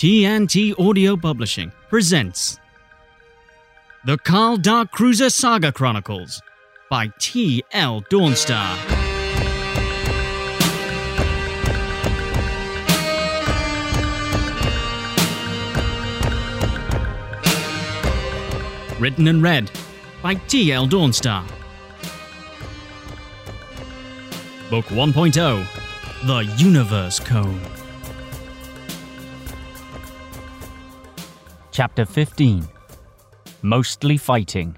TNT Audio Publishing presents The Carl Dark Cruiser Saga Chronicles by T.L. Dawnstar. Written and read by T.L. Dawnstar. Book 1.0 The Universe Code. Chapter 15 Mostly Fighting.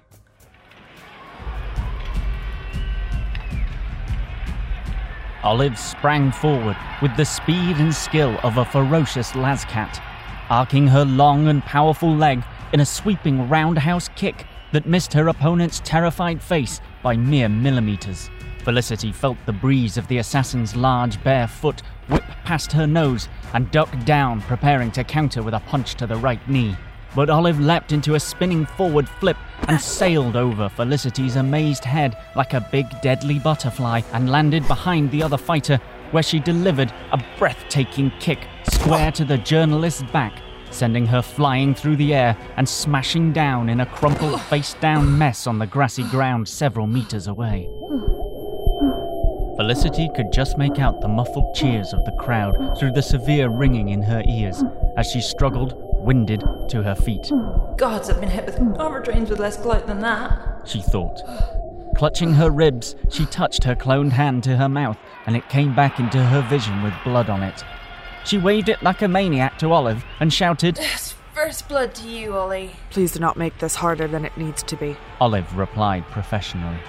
Olive sprang forward with the speed and skill of a ferocious lascat, arcing her long and powerful leg in a sweeping roundhouse kick that missed her opponent's terrified face by mere millimeters. Felicity felt the breeze of the assassin's large bare foot whip past her nose and ducked down, preparing to counter with a punch to the right knee. But Olive leapt into a spinning forward flip and sailed over Felicity's amazed head like a big deadly butterfly and landed behind the other fighter, where she delivered a breathtaking kick square to the journalist's back, sending her flying through the air and smashing down in a crumpled face down mess on the grassy ground several meters away. Felicity could just make out the muffled cheers of the crowd through the severe ringing in her ears as she struggled, winded, to her feet. Gods, I've been hit with armor drains with less clout than that. She thought. Clutching her ribs, she touched her cloned hand to her mouth, and it came back into her vision with blood on it. She waved it like a maniac to Olive and shouted, Yes, first blood to you, Ollie. Please do not make this harder than it needs to be. Olive replied professionally.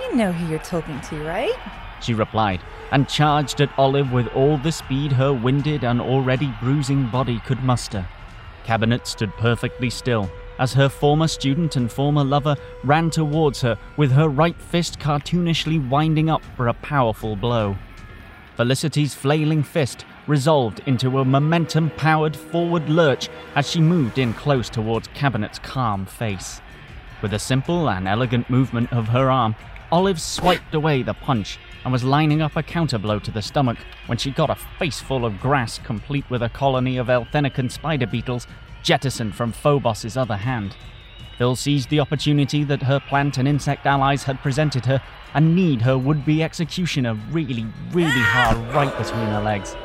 You know who you're talking to, right? She replied, and charged at Olive with all the speed her winded and already bruising body could muster. Cabinet stood perfectly still as her former student and former lover ran towards her with her right fist cartoonishly winding up for a powerful blow. Felicity's flailing fist resolved into a momentum powered forward lurch as she moved in close towards Cabinet's calm face. With a simple and elegant movement of her arm, Olive swiped away the punch and was lining up a counterblow to the stomach when she got a face full of grass complete with a colony of Elthinican spider beetles jettisoned from Phobos's other hand. Phil seized the opportunity that her plant and insect allies had presented her and kneed her would-be executioner really, really hard right between her legs.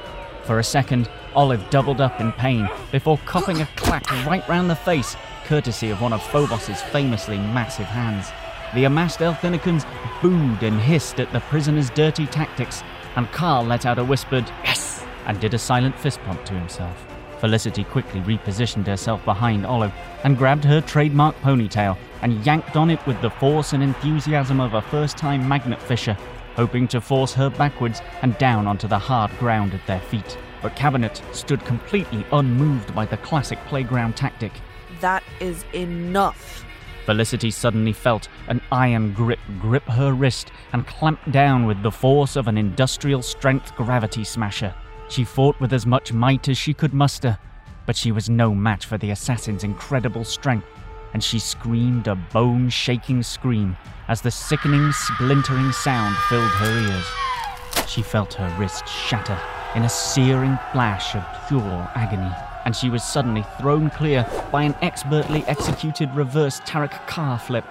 For a second, Olive doubled up in pain before coughing a clack right round the face, courtesy of one of Phobos's famously massive hands. The amassed Elthinicans booed and hissed at the prisoner's dirty tactics, and Carl let out a whispered, Yes! and did a silent fist pump to himself. Felicity quickly repositioned herself behind Olive and grabbed her trademark ponytail and yanked on it with the force and enthusiasm of a first time magnet fisher, hoping to force her backwards and down onto the hard ground at their feet. But Cabinet stood completely unmoved by the classic playground tactic. That is enough. Felicity suddenly felt an iron grip grip her wrist and clamp down with the force of an industrial strength gravity smasher. She fought with as much might as she could muster, but she was no match for the assassin's incredible strength, and she screamed a bone shaking scream as the sickening, splintering sound filled her ears. She felt her wrist shatter in a searing flash of pure agony, and she was suddenly thrown clear by an expertly executed reverse Tarek car flip.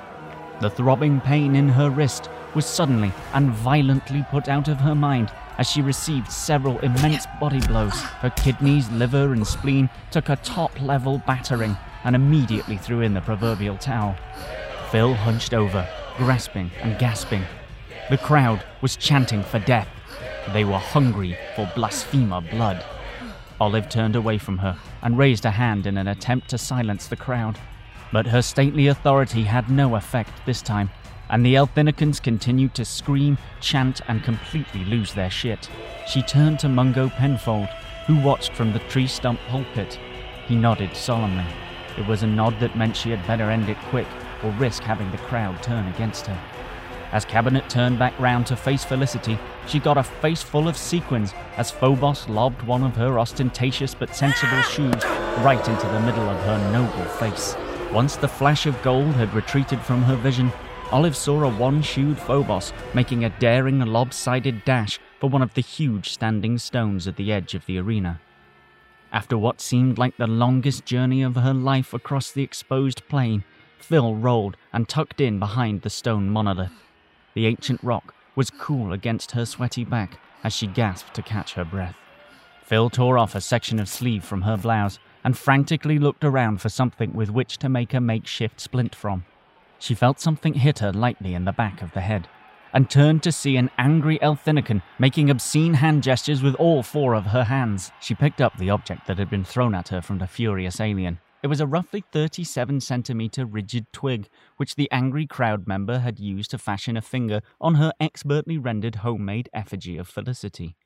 The throbbing pain in her wrist was suddenly and violently put out of her mind as she received several immense body blows. Her kidneys, liver, and spleen took a top level battering and immediately threw in the proverbial towel. Phil hunched over, grasping and gasping. The crowd was chanting for death. They were hungry for blasphemer blood. Olive turned away from her and raised a hand in an attempt to silence the crowd. But her stately authority had no effect this time, and the Elthinicans continued to scream, chant, and completely lose their shit. She turned to Mungo Penfold, who watched from the tree stump pulpit. He nodded solemnly. It was a nod that meant she had better end it quick or risk having the crowd turn against her. As Cabinet turned back round to face Felicity, she got a face full of sequins as Phobos lobbed one of her ostentatious but sensible shoes right into the middle of her noble face. Once the flash of gold had retreated from her vision, Olive saw a one shoed Phobos making a daring lopsided dash for one of the huge standing stones at the edge of the arena. After what seemed like the longest journey of her life across the exposed plain, Phil rolled and tucked in behind the stone monolith. The ancient rock was cool against her sweaty back as she gasped to catch her breath. Phil tore off a section of sleeve from her blouse and frantically looked around for something with which to make a makeshift splint from. She felt something hit her lightly in the back of the head and turned to see an angry Elthinican making obscene hand gestures with all four of her hands. She picked up the object that had been thrown at her from the furious alien. It was a roughly 37 centimeter rigid twig, which the angry crowd member had used to fashion a finger on her expertly rendered homemade effigy of Felicity.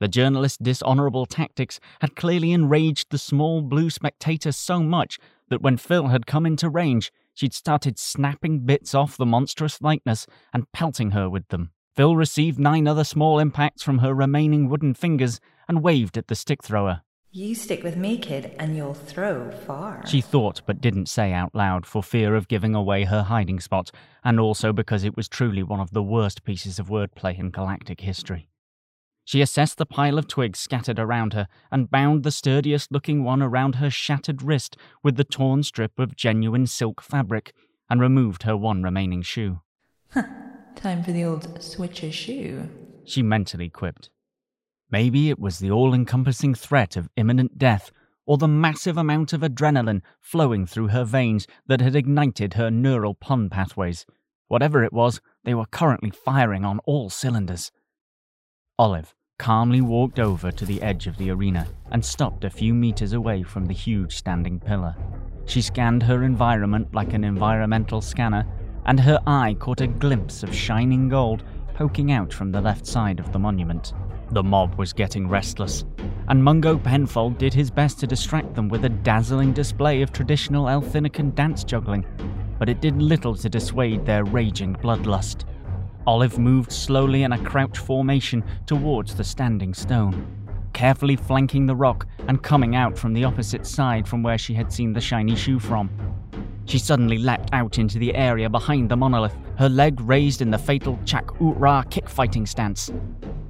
The journalist's dishonorable tactics had clearly enraged the small blue spectator so much that when Phil had come into range, she'd started snapping bits off the monstrous likeness and pelting her with them. Phil received nine other small impacts from her remaining wooden fingers and waved at the stick thrower. You stick with me, kid, and you'll throw far. She thought but didn't say out loud for fear of giving away her hiding spot, and also because it was truly one of the worst pieces of wordplay in galactic history. She assessed the pile of twigs scattered around her and bound the sturdiest looking one around her shattered wrist with the torn strip of genuine silk fabric and removed her one remaining shoe. Time for the old switcher shoe. She mentally quipped. Maybe it was the all encompassing threat of imminent death or the massive amount of adrenaline flowing through her veins that had ignited her neural pun pathways. Whatever it was, they were currently firing on all cylinders. Olive calmly walked over to the edge of the arena and stopped a few meters away from the huge standing pillar. She scanned her environment like an environmental scanner, and her eye caught a glimpse of shining gold poking out from the left side of the monument. The mob was getting restless, and Mungo Penfold did his best to distract them with a dazzling display of traditional Elthinican dance juggling, but it did little to dissuade their raging bloodlust. Olive moved slowly in a crouch formation towards the standing stone, carefully flanking the rock and coming out from the opposite side from where she had seen the shiny shoe from. She suddenly leapt out into the area behind the monolith, her leg raised in the fatal Chak Utra kick fighting stance.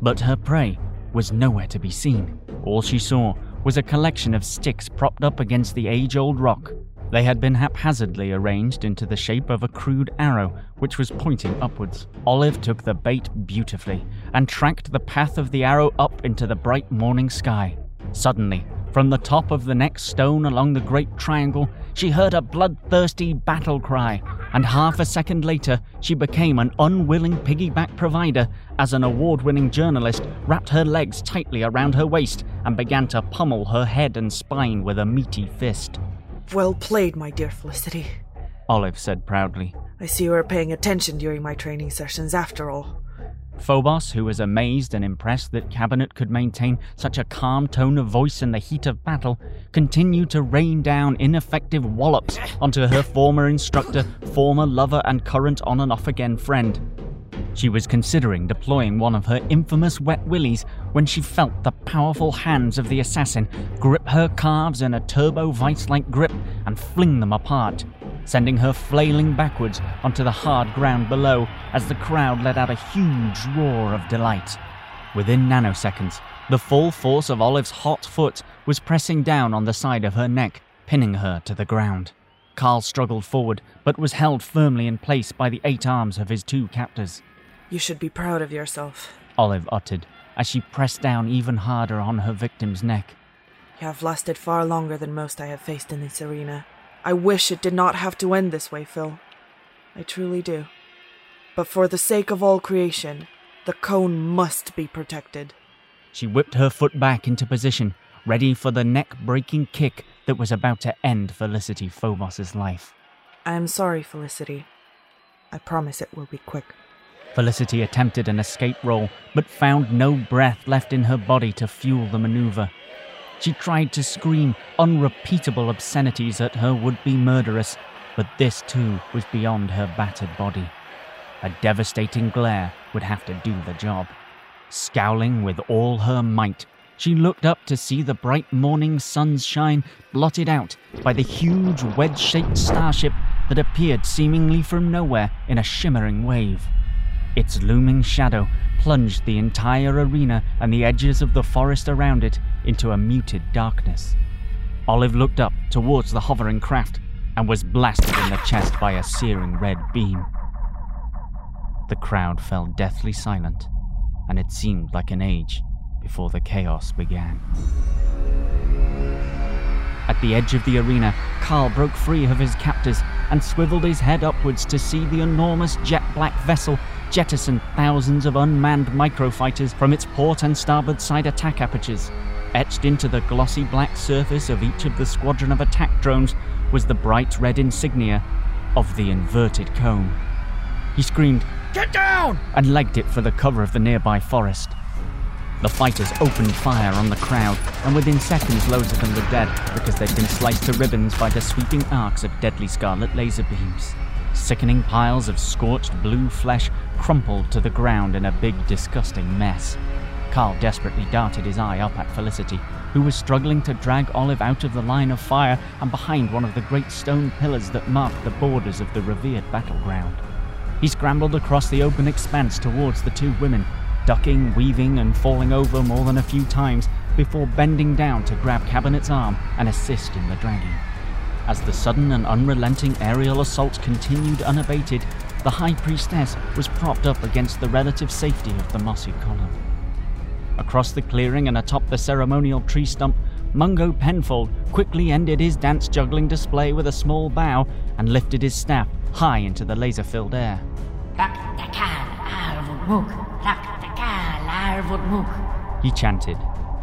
But her prey was nowhere to be seen. All she saw was a collection of sticks propped up against the age old rock. They had been haphazardly arranged into the shape of a crude arrow, which was pointing upwards. Olive took the bait beautifully and tracked the path of the arrow up into the bright morning sky. Suddenly, from the top of the next stone along the Great Triangle, she heard a bloodthirsty battle cry, and half a second later, she became an unwilling piggyback provider as an award winning journalist wrapped her legs tightly around her waist and began to pummel her head and spine with a meaty fist. Well played, my dear Felicity. Olive said proudly. I see you are paying attention during my training sessions after all. Phobos, who was amazed and impressed that Cabinet could maintain such a calm tone of voice in the heat of battle, continued to rain down ineffective wallops onto her former instructor, former lover, and current on and off again friend. She was considering deploying one of her infamous wet willies when she felt the powerful hands of the assassin grip her calves in a turbo vice like grip and fling them apart sending her flailing backwards onto the hard ground below as the crowd let out a huge roar of delight. Within nanoseconds, the full force of Olive's hot foot was pressing down on the side of her neck, pinning her to the ground. Carl struggled forward, but was held firmly in place by the eight arms of his two captors. You should be proud of yourself. Olive uttered, as she pressed down even harder on her victim's neck. You have lasted far longer than most I have faced in this arena. I wish it did not have to end this way, Phil. I truly do. But for the sake of all creation, the cone must be protected. She whipped her foot back into position, ready for the neck breaking kick that was about to end Felicity Phobos's life. I am sorry, Felicity. I promise it will be quick. Felicity attempted an escape roll, but found no breath left in her body to fuel the maneuver. She tried to scream unrepeatable obscenities at her would be murderess, but this too was beyond her battered body. A devastating glare would have to do the job. Scowling with all her might, she looked up to see the bright morning sun's shine blotted out by the huge wedge shaped starship that appeared seemingly from nowhere in a shimmering wave. Its looming shadow plunged the entire arena and the edges of the forest around it into a muted darkness. Olive looked up towards the hovering craft and was blasted in the chest by a searing red beam. The crowd fell deathly silent, and it seemed like an age before the chaos began. At the edge of the arena, Carl broke free of his captors and swiveled his head upwards to see the enormous jet black vessel jettison thousands of unmanned microfighters from its port and starboard side attack apertures. Etched into the glossy black surface of each of the squadron of attack drones was the bright red insignia of the inverted cone. He screamed, Get down! and legged it for the cover of the nearby forest. The fighters opened fire on the crowd, and within seconds loads of them were dead because they'd been sliced to ribbons by the sweeping arcs of deadly scarlet laser beams. Sickening piles of scorched blue flesh crumpled to the ground in a big, disgusting mess. Carl desperately darted his eye up at Felicity, who was struggling to drag Olive out of the line of fire and behind one of the great stone pillars that marked the borders of the revered battleground. He scrambled across the open expanse towards the two women, ducking, weaving, and falling over more than a few times before bending down to grab Cabinet's arm and assist in the dragging. As the sudden and unrelenting aerial assault continued unabated, the High Priestess was propped up against the relative safety of the mossy column. Across the clearing and atop the ceremonial tree stump, Mungo Penfold quickly ended his dance juggling display with a small bow and lifted his staff high into the laser filled air. He chanted.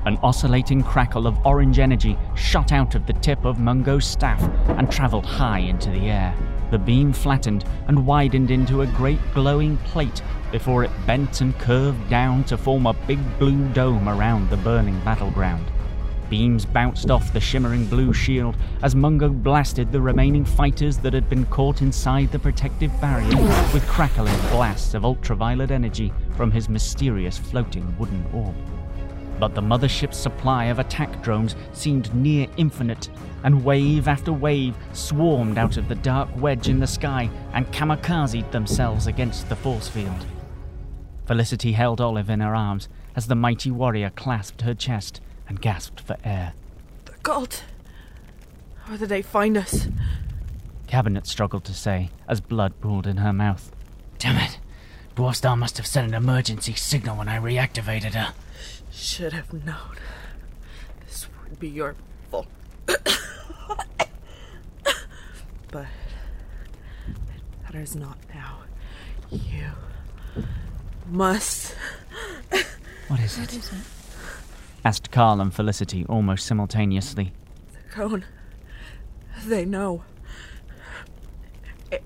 An oscillating crackle of orange energy shot out of the tip of Mungo's staff and travelled high into the air. The beam flattened and widened into a great glowing plate before it bent and curved down to form a big blue dome around the burning battleground. Beams bounced off the shimmering blue shield as Mungo blasted the remaining fighters that had been caught inside the protective barrier with crackling blasts of ultraviolet energy from his mysterious floating wooden orb. But the mothership's supply of attack drones seemed near infinite, and wave after wave swarmed out of the dark wedge in the sky and kamikazed themselves against the force field. Felicity held Olive in her arms as the mighty warrior clasped her chest and gasped for air. The cult. How did they find us? Cabinet struggled to say as blood pooled in her mouth. Damn it! Dwarfstar must have sent an emergency signal when I reactivated her. Should have known. This would be your fault. but it matters not now. You must. What is it? asked Carl and Felicity almost simultaneously. The cone. They know. It,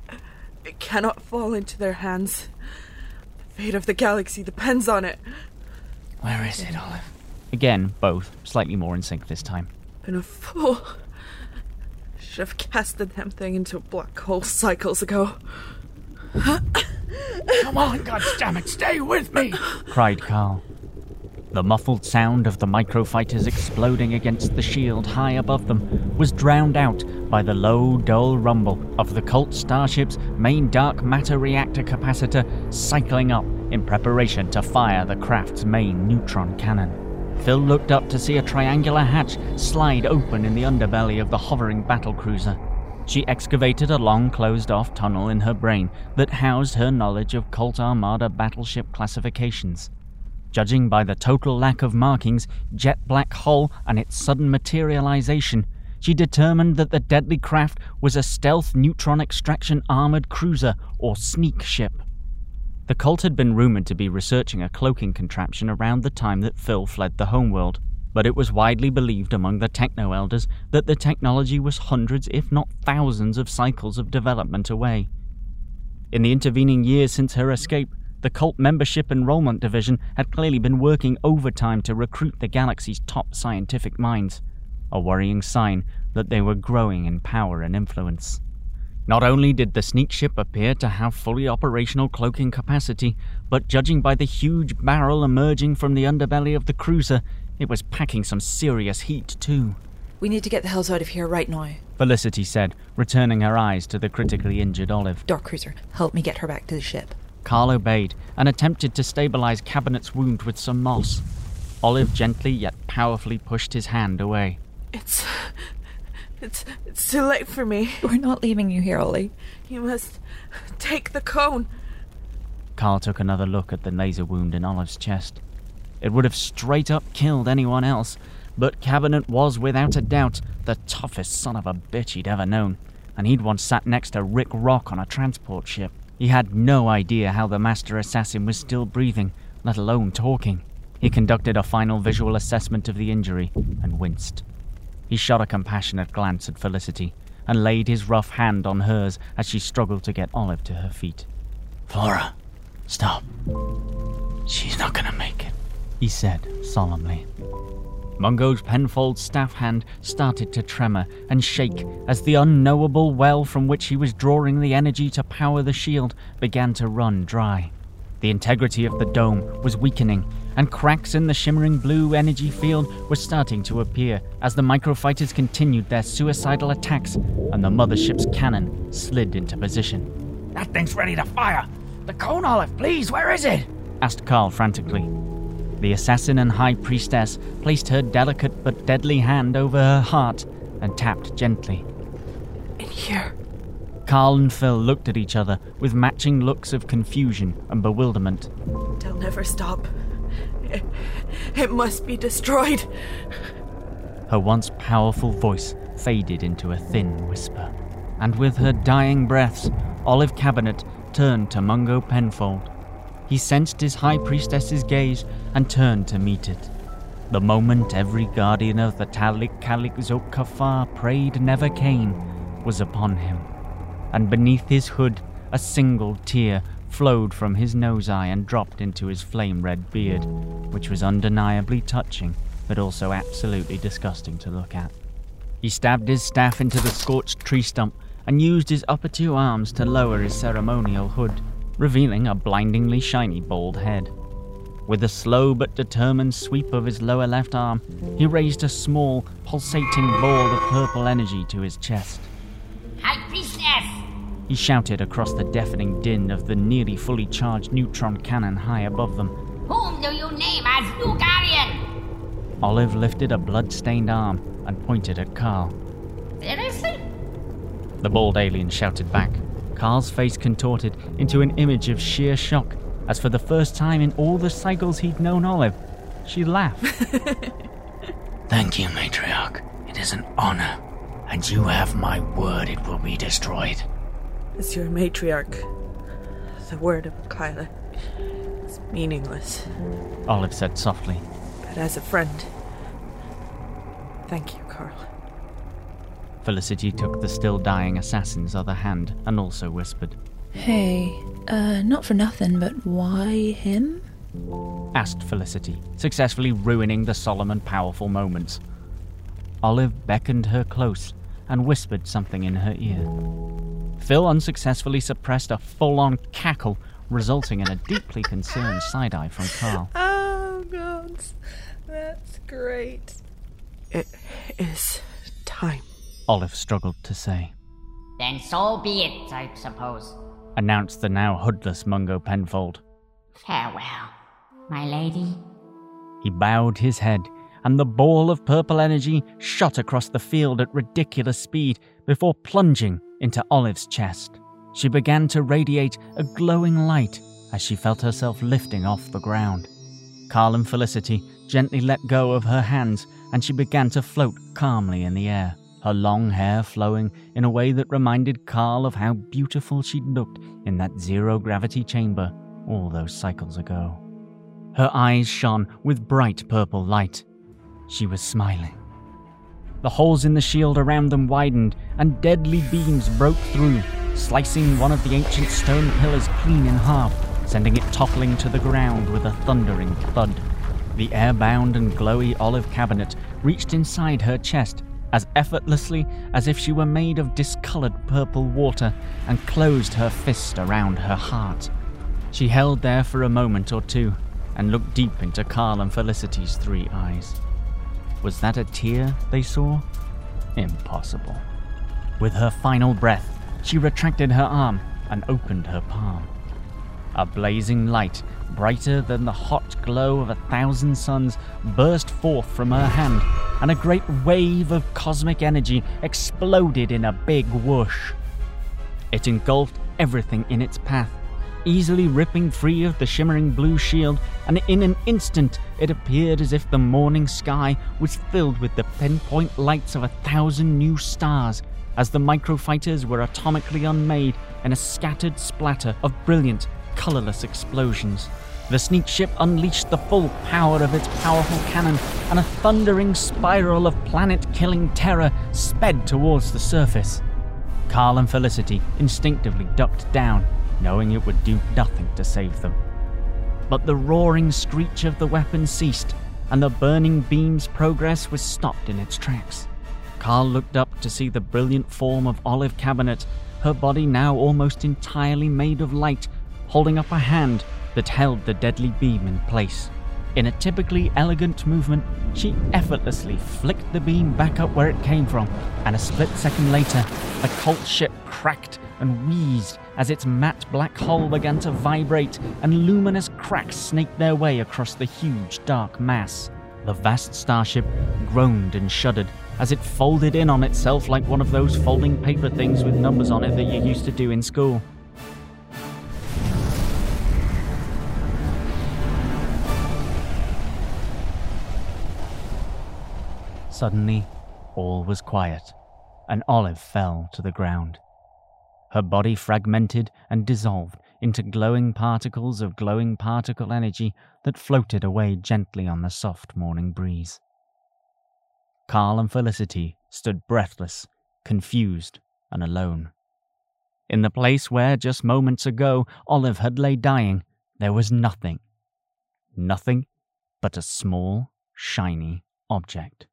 it cannot fall into their hands. The fate of the galaxy depends on it. Where is it, Olive? Again, both, slightly more in sync this time. Been a fool. Should have cast the damn thing into a black hole cycles ago. Come on, goddammit, stay with me! cried Carl. The muffled sound of the microfighters exploding against the shield high above them was drowned out by the low, dull rumble of the cult starship's main dark matter reactor capacitor cycling up in preparation to fire the craft's main neutron cannon. Phil looked up to see a triangular hatch slide open in the underbelly of the hovering battlecruiser. She excavated a long closed off tunnel in her brain that housed her knowledge of Cult Armada battleship classifications. Judging by the total lack of markings, jet black hull, and its sudden materialization, she determined that the deadly craft was a stealth neutron extraction armored cruiser or sneak ship. The cult had been rumored to be researching a cloaking contraption around the time that Phil fled the homeworld, but it was widely believed among the techno elders that the technology was hundreds, if not thousands, of cycles of development away. In the intervening years since her escape, the cult membership enrollment division had clearly been working overtime to recruit the galaxy's top scientific minds, a worrying sign that they were growing in power and influence. Not only did the sneak ship appear to have fully operational cloaking capacity, but judging by the huge barrel emerging from the underbelly of the cruiser, it was packing some serious heat too. We need to get the hells out of here right now. Felicity said, returning her eyes to the critically injured Olive. Dark Cruiser, help me get her back to the ship. Carl obeyed and attempted to stabilize Cabinet's wound with some moss. Olive gently yet powerfully pushed his hand away. It's. It's. It's too late for me. We're not leaving you here, Ollie. You must take the cone. Carl took another look at the laser wound in Olive's chest. It would have straight up killed anyone else, but Cabinet was without a doubt the toughest son of a bitch he'd ever known, and he'd once sat next to Rick Rock on a transport ship. He had no idea how the master assassin was still breathing, let alone talking. He conducted a final visual assessment of the injury and winced. He shot a compassionate glance at Felicity and laid his rough hand on hers as she struggled to get Olive to her feet. Flora, stop. She's not gonna make it, he said solemnly. Mungo's Penfold staff hand started to tremor and shake as the unknowable well from which he was drawing the energy to power the shield began to run dry. The integrity of the dome was weakening, and cracks in the shimmering blue energy field were starting to appear as the microfighters continued their suicidal attacks and the mothership's cannon slid into position. That thing's ready to fire! The cone olive, please, where is it? asked Carl frantically. The assassin and high priestess placed her delicate but deadly hand over her heart and tapped gently. In here. Carl and Phil looked at each other with matching looks of confusion and bewilderment. They'll never stop. It, it must be destroyed. Her once powerful voice faded into a thin whisper, and with her dying breaths, Olive Cabinet turned to Mungo Penfold. He sensed his high priestess's gaze and turned to meet it. The moment every guardian of the Talik Kalik Zok Kafar prayed never came was upon him, and beneath his hood a single tear flowed from his nose eye and dropped into his flame red beard, which was undeniably touching, but also absolutely disgusting to look at. He stabbed his staff into the scorched tree stump and used his upper two arms to lower his ceremonial hood revealing a blindingly shiny bald head. With a slow but determined sweep of his lower left arm, he raised a small, pulsating ball of purple energy to his chest. High Priestess! He shouted across the deafening din of the nearly fully charged neutron cannon high above them. Whom do you name as new guardian? Olive lifted a blood-stained arm and pointed at Carl. Seriously? The bald alien shouted back. Carl's face contorted into an image of sheer shock, as for the first time in all the cycles he'd known Olive, she laughed. Thank you, Matriarch. It is an honor, and you have my word it will be destroyed. As your matriarch, the word of Kyla is meaningless. Olive said softly. But as a friend, thank you, Carl. Felicity took the still dying assassin's other hand and also whispered. Hey, uh, not for nothing, but why him? asked Felicity, successfully ruining the solemn and powerful moments. Olive beckoned her close and whispered something in her ear. Phil unsuccessfully suppressed a full on cackle, resulting in a deeply concerned side eye from Carl. Oh, God. That's great. It is time. Olive struggled to say. Then so be it, I suppose. Announced the now hoodless Mungo Penfold. Farewell, my lady. He bowed his head, and the ball of purple energy shot across the field at ridiculous speed before plunging into Olive's chest. She began to radiate a glowing light as she felt herself lifting off the ground. Carl and Felicity gently let go of her hands, and she began to float calmly in the air her long hair flowing in a way that reminded Carl of how beautiful she'd looked in that zero gravity chamber all those cycles ago. Her eyes shone with bright purple light. She was smiling. The holes in the shield around them widened, and deadly beams broke through, slicing one of the ancient stone pillars clean in half, sending it toppling to the ground with a thundering thud. The airbound and glowy olive cabinet reached inside her chest as effortlessly as if she were made of discolored purple water and closed her fist around her heart. She held there for a moment or two and looked deep into Carl and Felicity's three eyes. Was that a tear they saw? Impossible. With her final breath, she retracted her arm and opened her palm. A blazing light, brighter than the hot glow of a thousand suns, burst forth from her hand, and a great wave of cosmic energy exploded in a big whoosh. It engulfed everything in its path, easily ripping free of the shimmering blue shield, and in an instant it appeared as if the morning sky was filled with the pinpoint lights of a thousand new stars, as the microfighters were atomically unmade in a scattered splatter of brilliant, colorless explosions. The sneak ship unleashed the full power of its powerful cannon, and a thundering spiral of planet killing terror sped towards the surface. Carl and Felicity instinctively ducked down, knowing it would do nothing to save them. But the roaring screech of the weapon ceased, and the burning beam's progress was stopped in its tracks. Carl looked up to see the brilliant form of Olive Cabinet, her body now almost entirely made of light, holding up a hand that held the deadly beam in place. In a typically elegant movement, she effortlessly flicked the beam back up where it came from, and a split second later, the cult ship cracked and wheezed as its matte black hull began to vibrate and luminous cracks snaked their way across the huge dark mass. The vast starship groaned and shuddered as it folded in on itself like one of those folding paper things with numbers on it that you used to do in school. Suddenly, all was quiet, and Olive fell to the ground. Her body fragmented and dissolved into glowing particles of glowing particle energy that floated away gently on the soft morning breeze. Carl and Felicity stood breathless, confused, and alone. In the place where, just moments ago, Olive had lay dying, there was nothing. Nothing but a small, shiny object.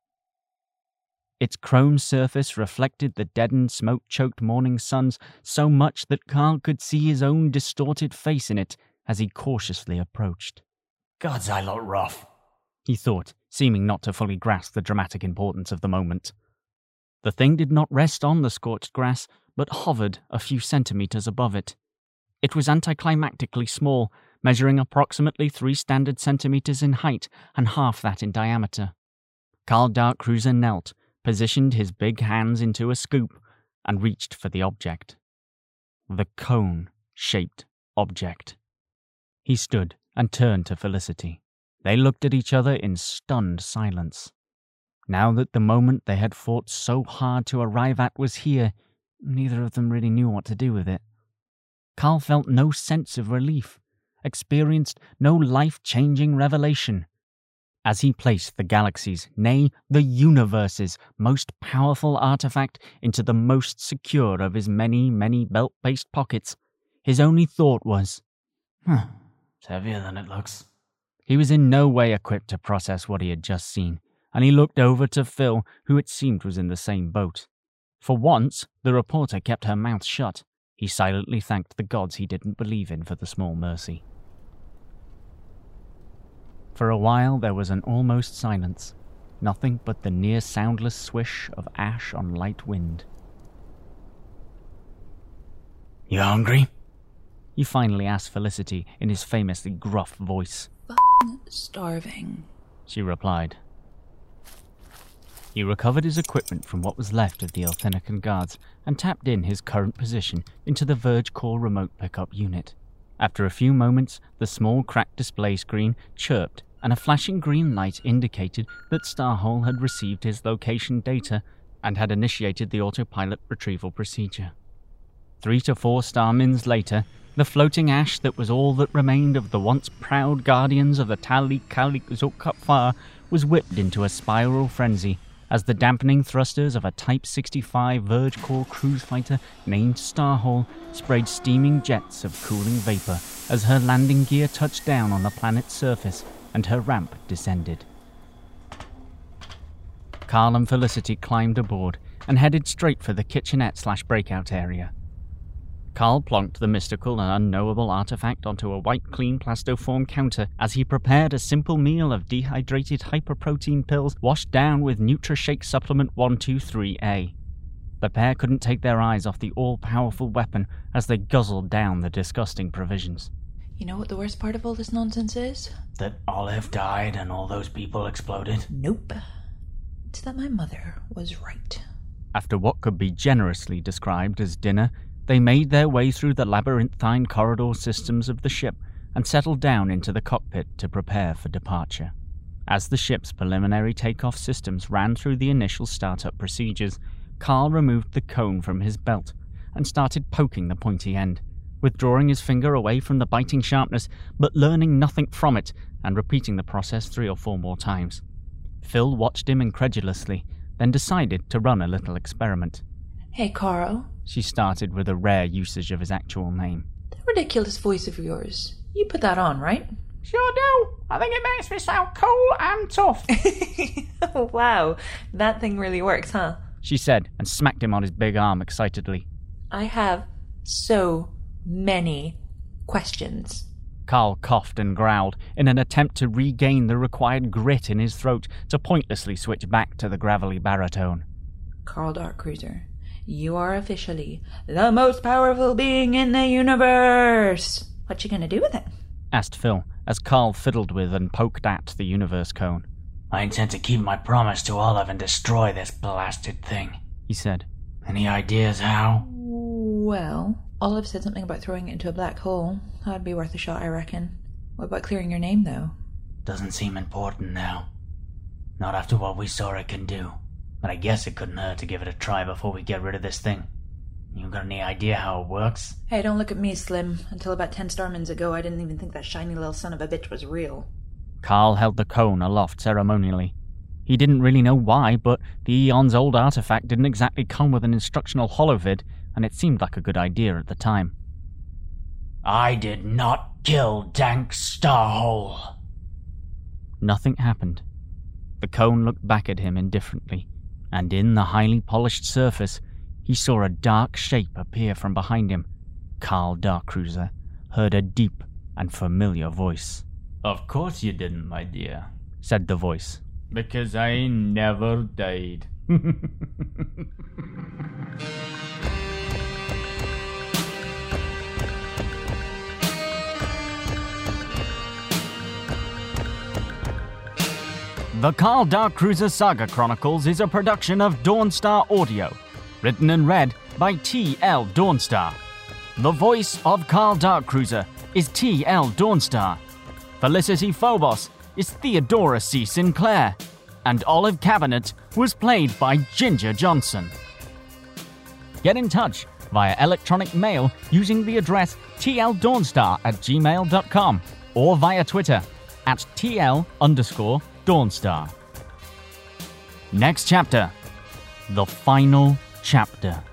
Its chrome surface reflected the deadened, smoke choked morning suns so much that Carl could see his own distorted face in it as he cautiously approached. Gods, I look rough, he thought, seeming not to fully grasp the dramatic importance of the moment. The thing did not rest on the scorched grass, but hovered a few centimeters above it. It was anticlimactically small, measuring approximately three standard centimeters in height and half that in diameter. Carl Darkcruiser knelt, positioned his big hands into a scoop, and reached for the object. The cone shaped object. He stood and turned to Felicity. They looked at each other in stunned silence. Now that the moment they had fought so hard to arrive at was here, neither of them really knew what to do with it. Carl felt no sense of relief, experienced no life changing revelation as he placed the galaxy's, nay, the universe's, most powerful artifact into the most secure of his many, many belt based pockets, his only thought was, huh, it's heavier than it looks. He was in no way equipped to process what he had just seen, and he looked over to Phil, who it seemed was in the same boat. For once, the reporter kept her mouth shut. He silently thanked the gods he didn't believe in for the small mercy. For a while there was an almost silence, nothing but the near soundless swish of ash on light wind. You hungry? He finally asked Felicity in his famously gruff voice. starving, she replied. He recovered his equipment from what was left of the Elthinican guards and tapped in his current position into the Verge Core remote pickup unit. After a few moments, the small cracked display screen chirped and a flashing green light indicated that Starhole had received his location data and had initiated the autopilot retrieval procedure. Three to four starmins later, the floating ash that was all that remained of the once proud guardians of the Tali Kalik Zokapfar was whipped into a spiral frenzy as the dampening thrusters of a Type 65 Verge Core cruise fighter named Starhole sprayed steaming jets of cooling vapor as her landing gear touched down on the planet's surface and her ramp descended. Carl and Felicity climbed aboard and headed straight for the kitchenette slash breakout area. Carl plonked the mystical and unknowable artifact onto a white clean plastoform counter as he prepared a simple meal of dehydrated hyperprotein pills washed down with NutraShake Supplement 123A. The pair couldn't take their eyes off the all powerful weapon as they guzzled down the disgusting provisions. You know what the worst part of all this nonsense is? That Olive died and all those people exploded? Nope. It's that my mother was right. After what could be generously described as dinner, they made their way through the labyrinthine corridor systems of the ship and settled down into the cockpit to prepare for departure. As the ship's preliminary takeoff systems ran through the initial startup procedures, Carl removed the cone from his belt and started poking the pointy end, withdrawing his finger away from the biting sharpness, but learning nothing from it and repeating the process three or four more times. Phil watched him incredulously, then decided to run a little experiment. Hey, Carl. She started with a rare usage of his actual name. That ridiculous voice of yours. You put that on, right? Sure do. I think it makes me sound cool and tough. wow, that thing really works, huh? She said and smacked him on his big arm excitedly. I have so many questions. Carl coughed and growled in an attempt to regain the required grit in his throat to pointlessly switch back to the gravelly baritone. Carl Darkcruiser, you are officially the most powerful being in the universe. What you gonna do with it? asked Phil as Carl fiddled with and poked at the universe cone. I intend to keep my promise to Olive and destroy this blasted thing, he said. Any ideas how? Well, Olive said something about throwing it into a black hole. That'd be worth a shot, I reckon. What about clearing your name, though? Doesn't seem important now. Not after what we saw it can do. But I guess it couldn't hurt to give it a try before we get rid of this thing. You got any idea how it works? Hey, don't look at me, Slim. Until about ten Starmans ago, I didn't even think that shiny little son of a bitch was real. Carl held the cone aloft ceremonially. He didn't really know why, but the eons old artifact didn't exactly come with an instructional holovid, and it seemed like a good idea at the time. I did not kill Dank Starhole. Nothing happened. The cone looked back at him indifferently, and in the highly polished surface, he saw a dark shape appear from behind him. Carl Darkcruiser heard a deep and familiar voice. Of course you didn't, my dear, said the voice. Because I never died. The Carl Dark Cruiser Saga Chronicles is a production of Dawnstar Audio, written and read by T.L. Dawnstar. The voice of Carl Dark Cruiser is T.L. Dawnstar. Felicity Phobos is Theodora C. Sinclair, and Olive Cabinet was played by Ginger Johnson. Get in touch via electronic mail using the address tldawnstar at gmail.com or via Twitter at tl underscore dawnstar. Next chapter The Final Chapter.